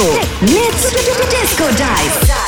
Let's Disco Dive.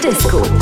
Disco.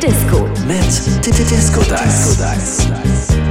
Disco. Mit Disco Dice.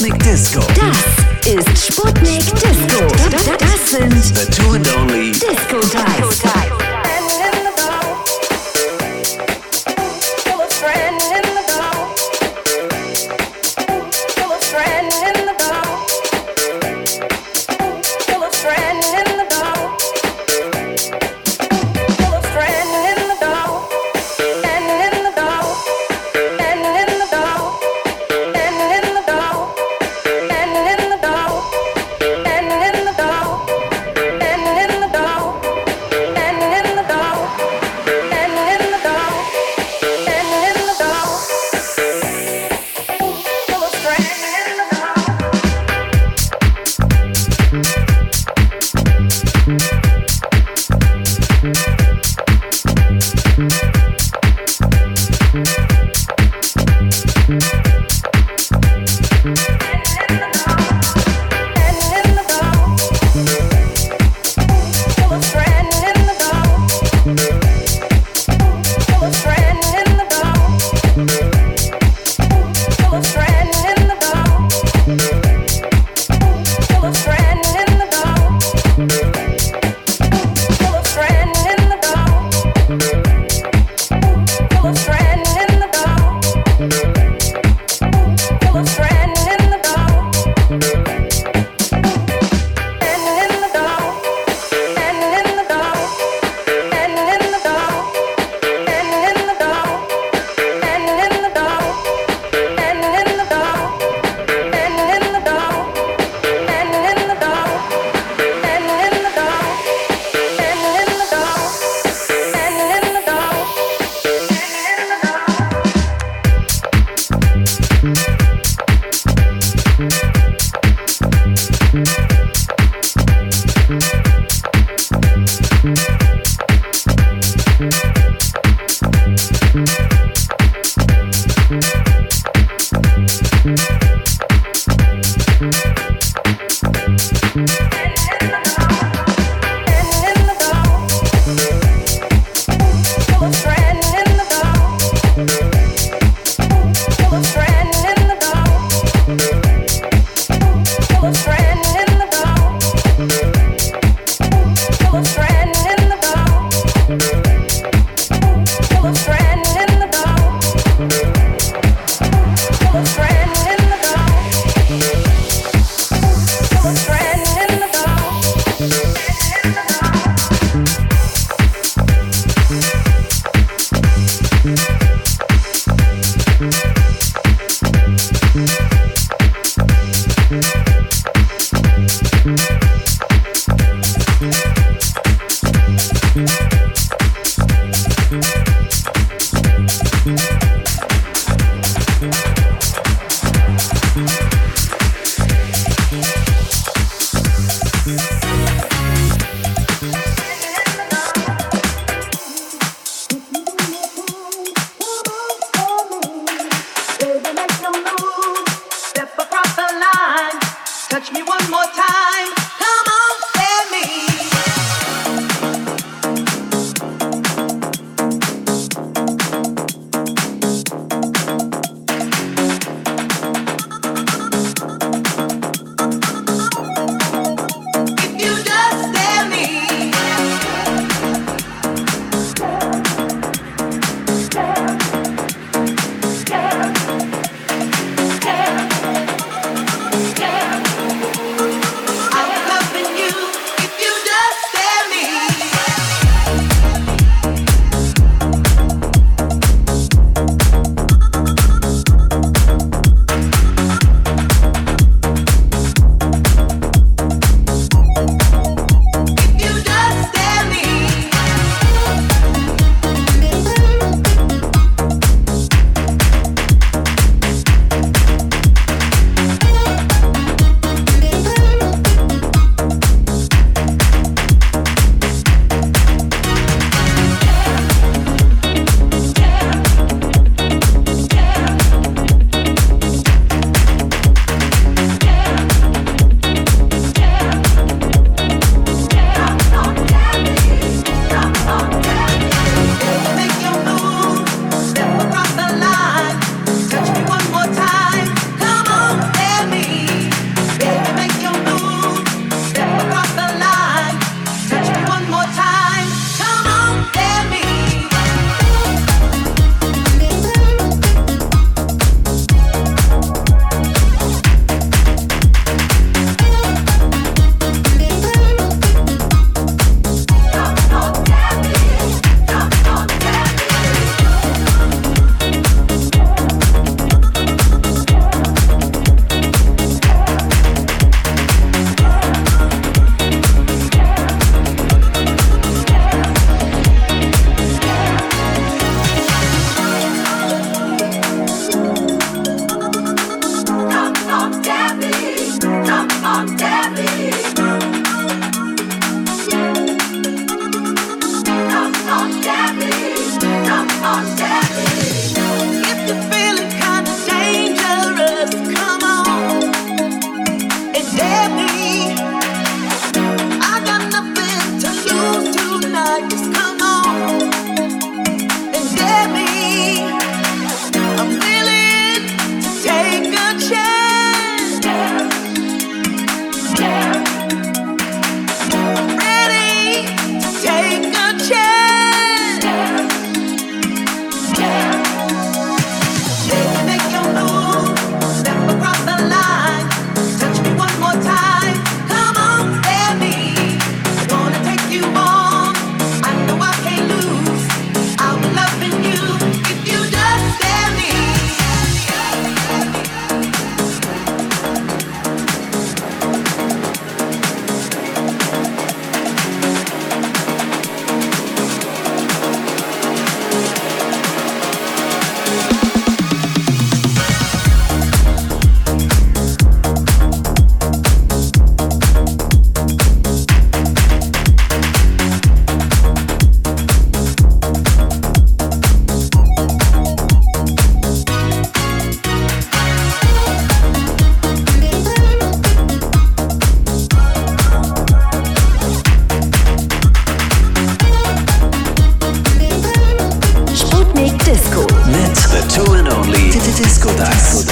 Disco. Das ist Sputnik Disko. Das sind The two and only Disco Dice. Francisco Dice.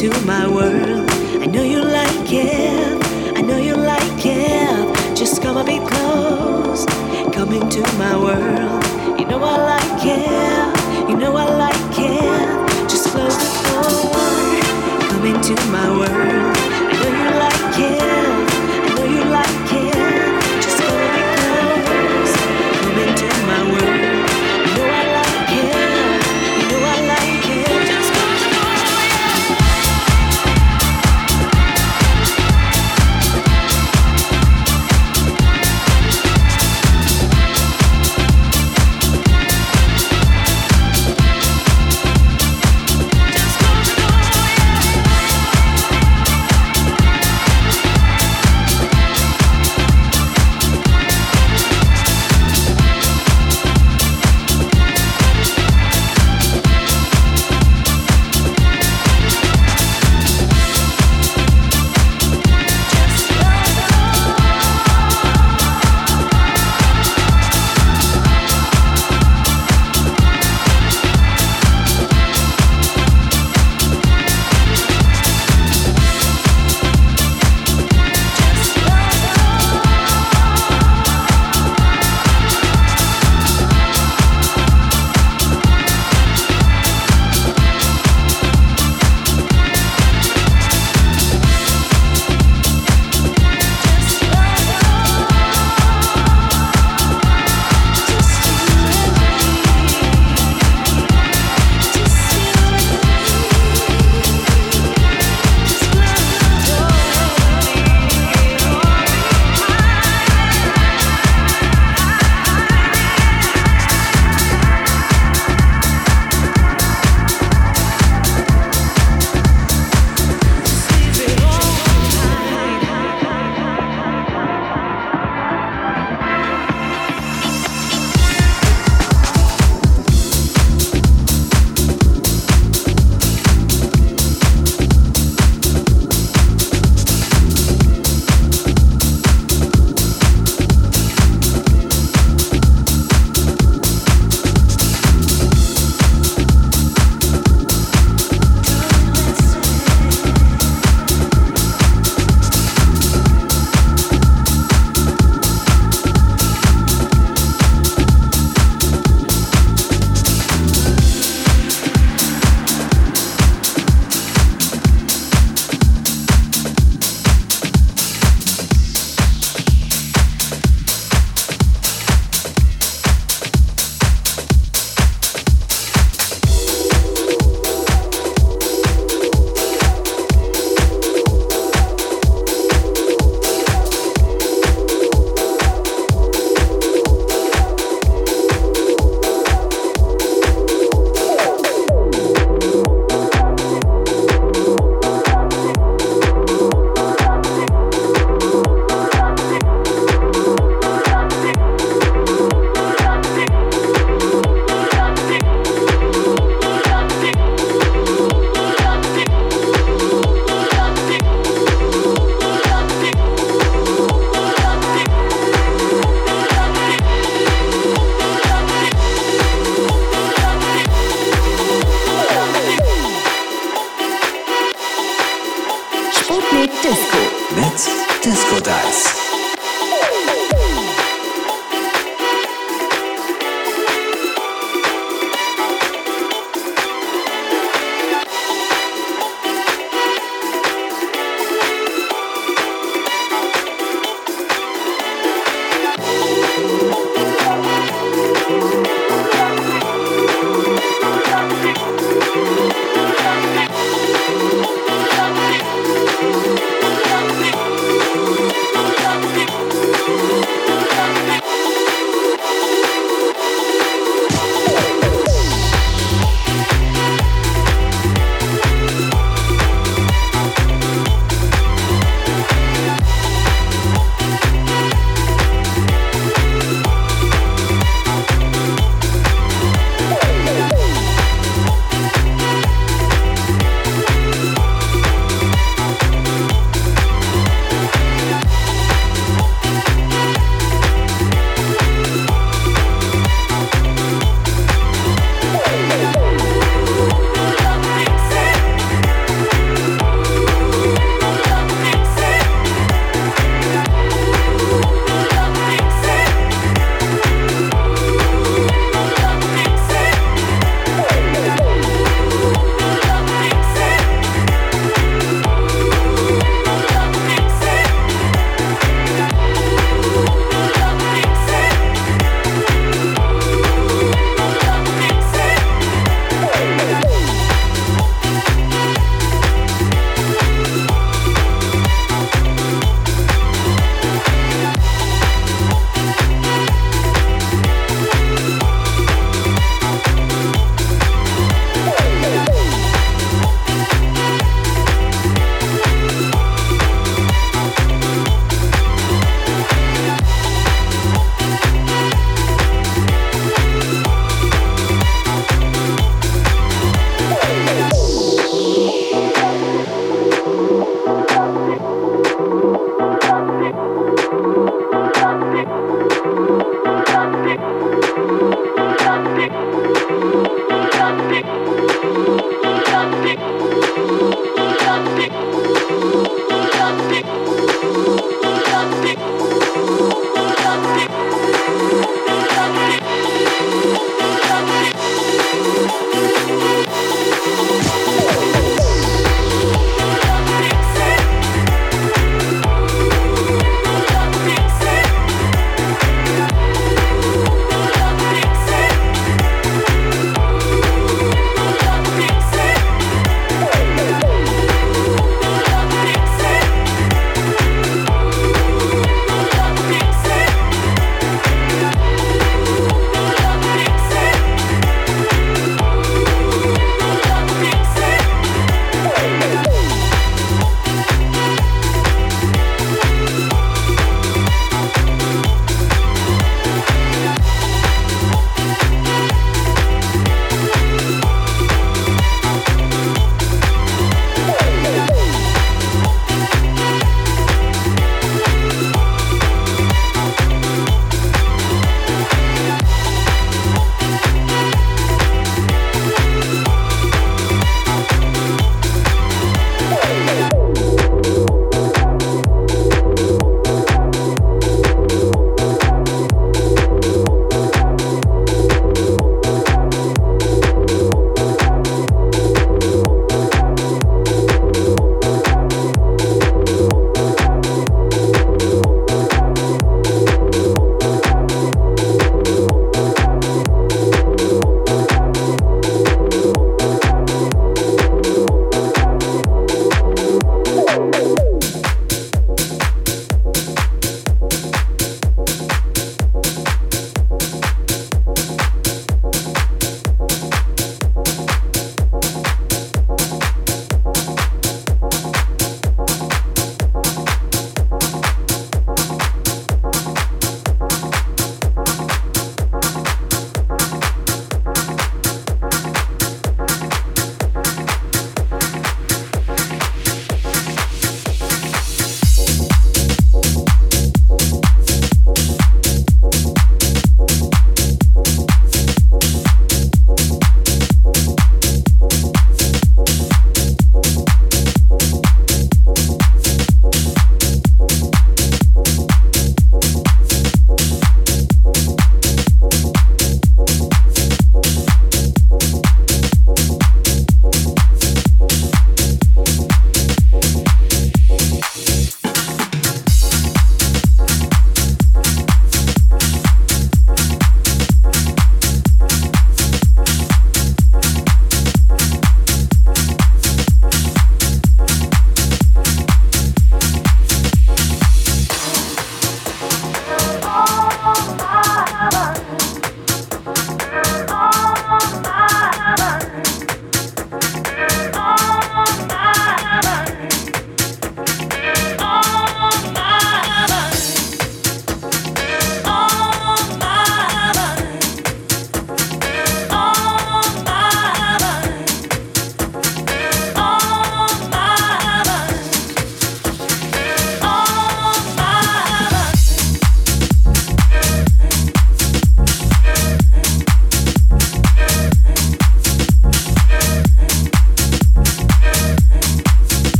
into my world. I know you like it, I know you like it. Just come a bit close, come into my world. You know I like it, you know I like it. Just close the door, come into my world.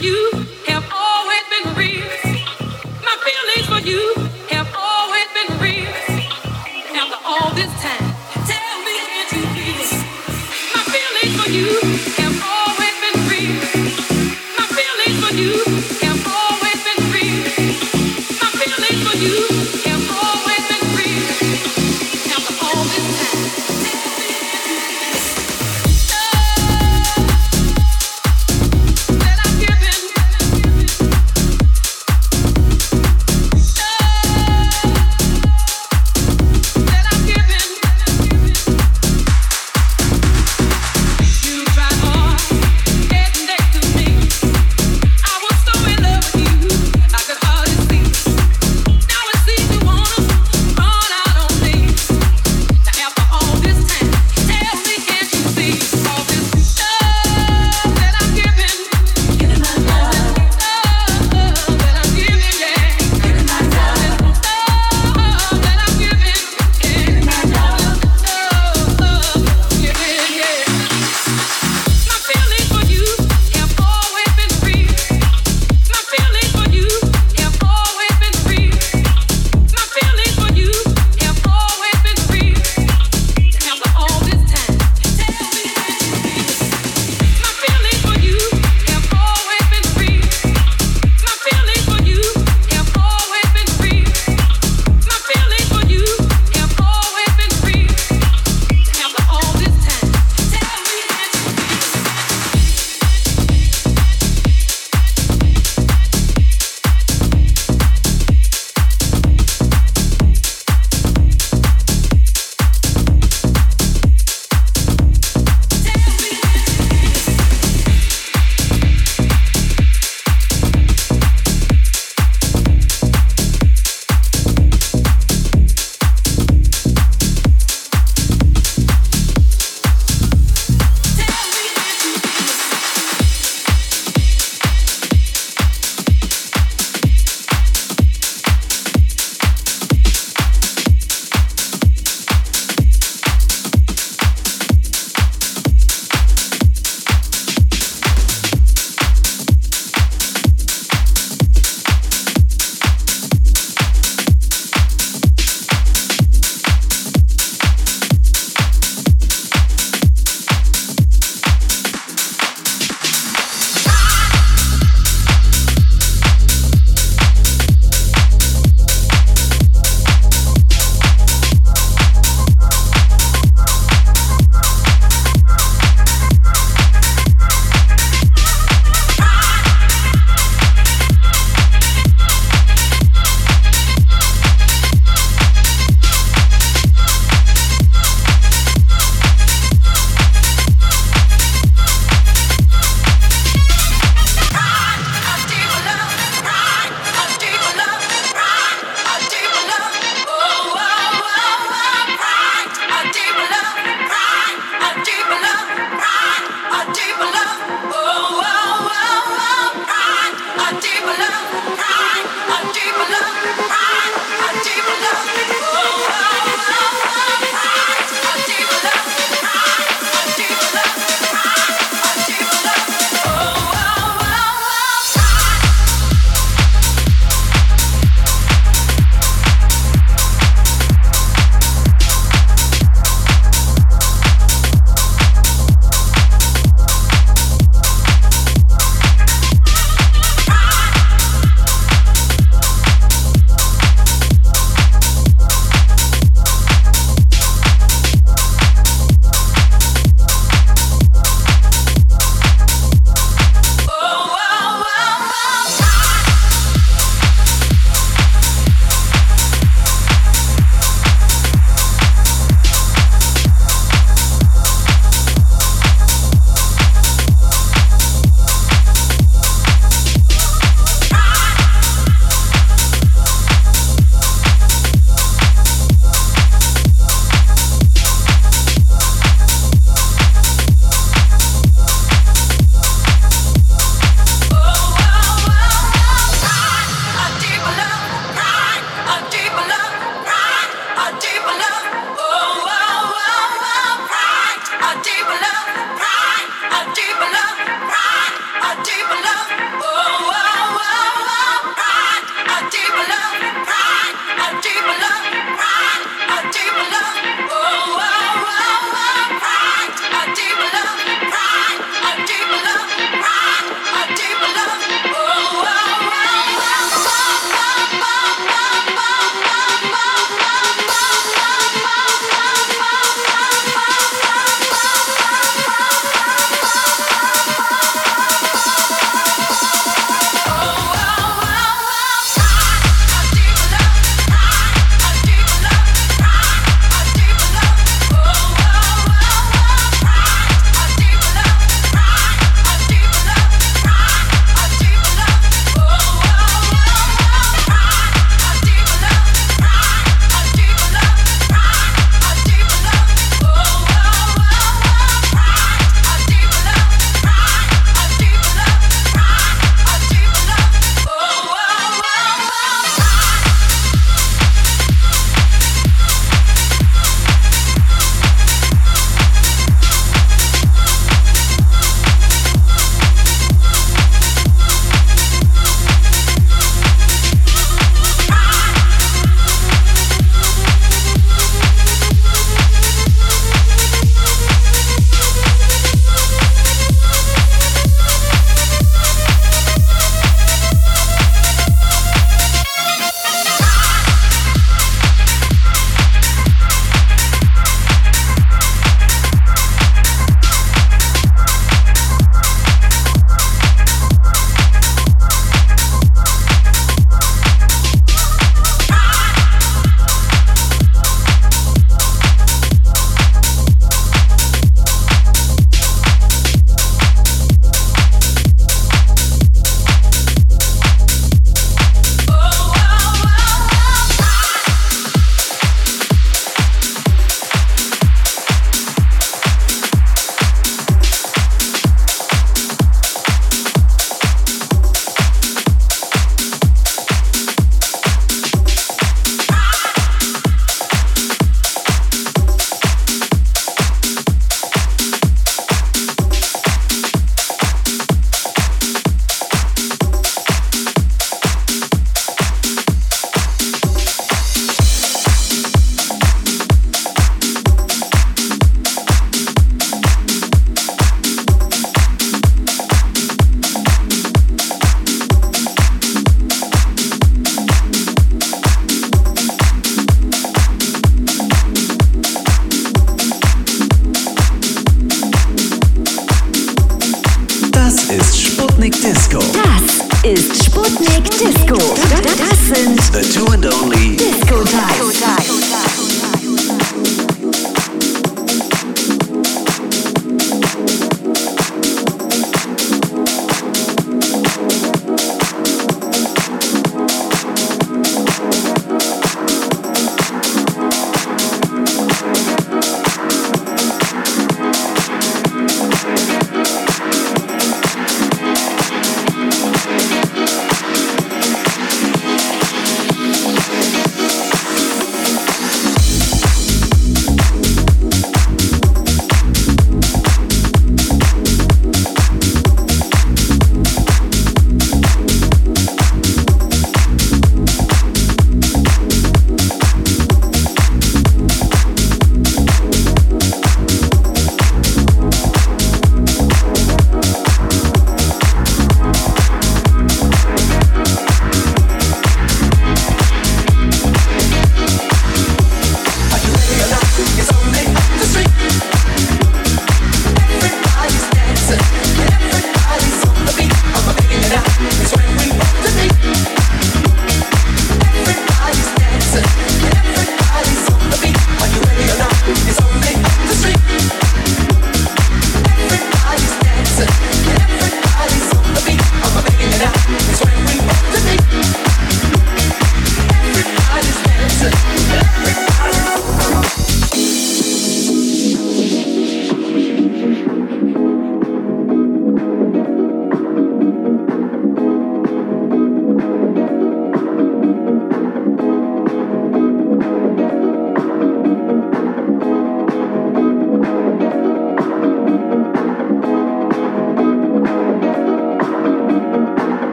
You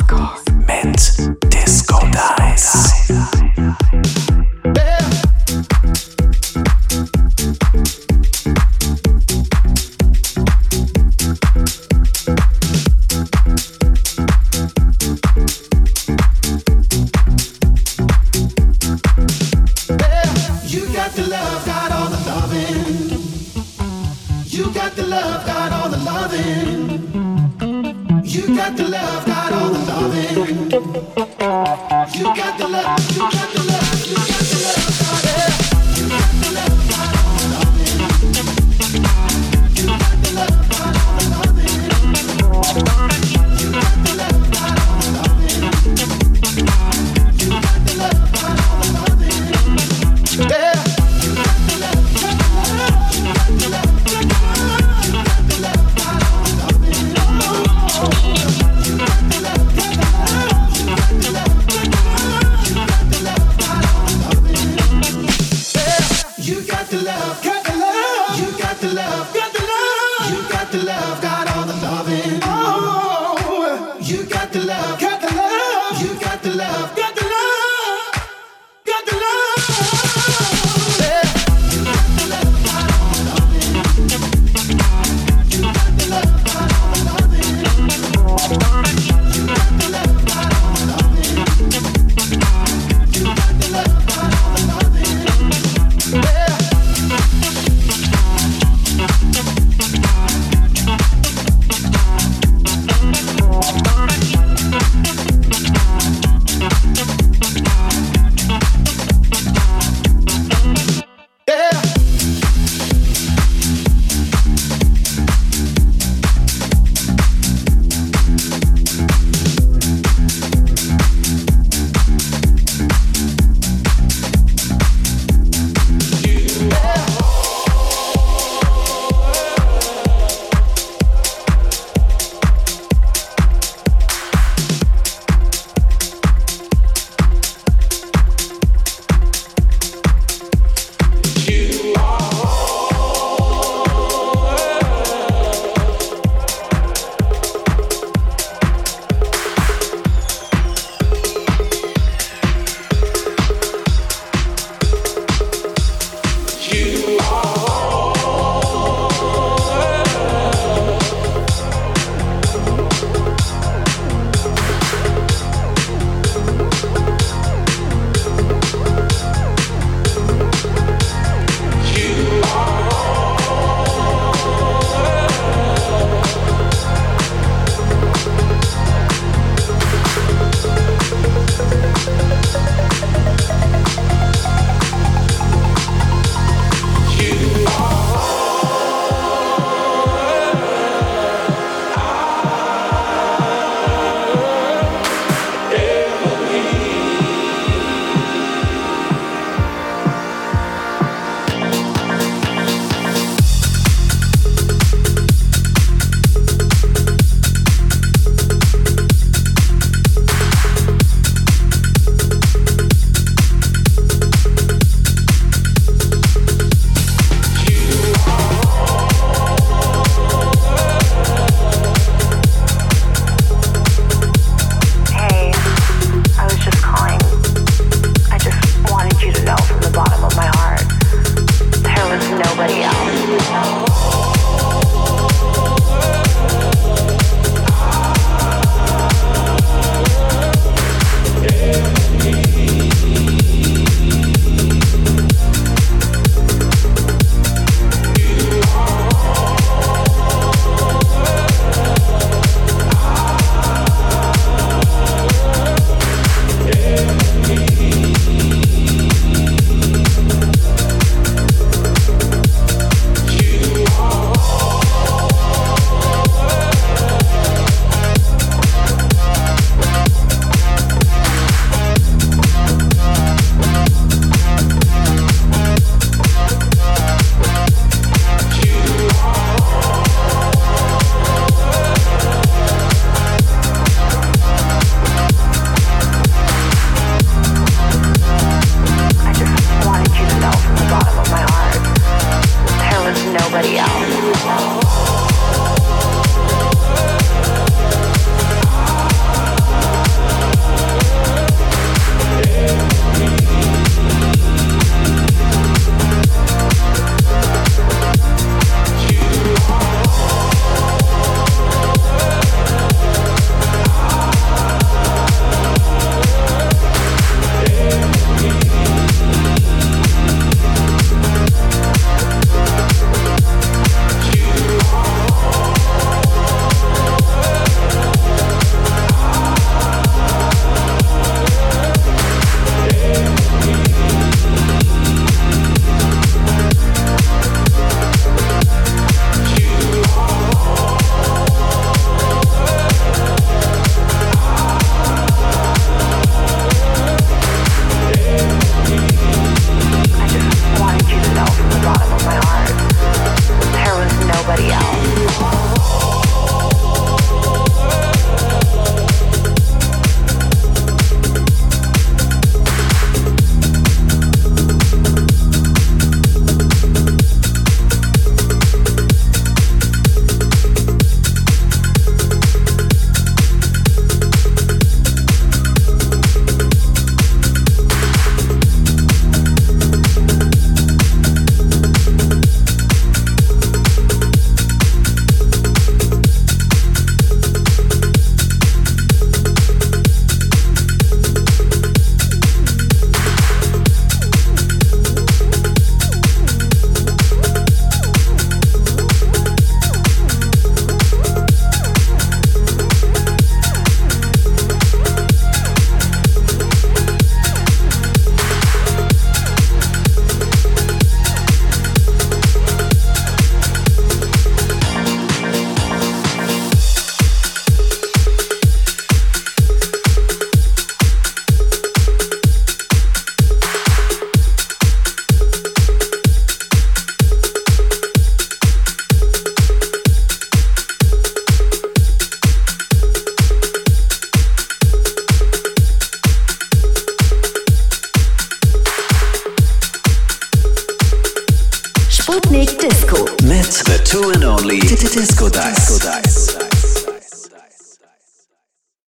Bye.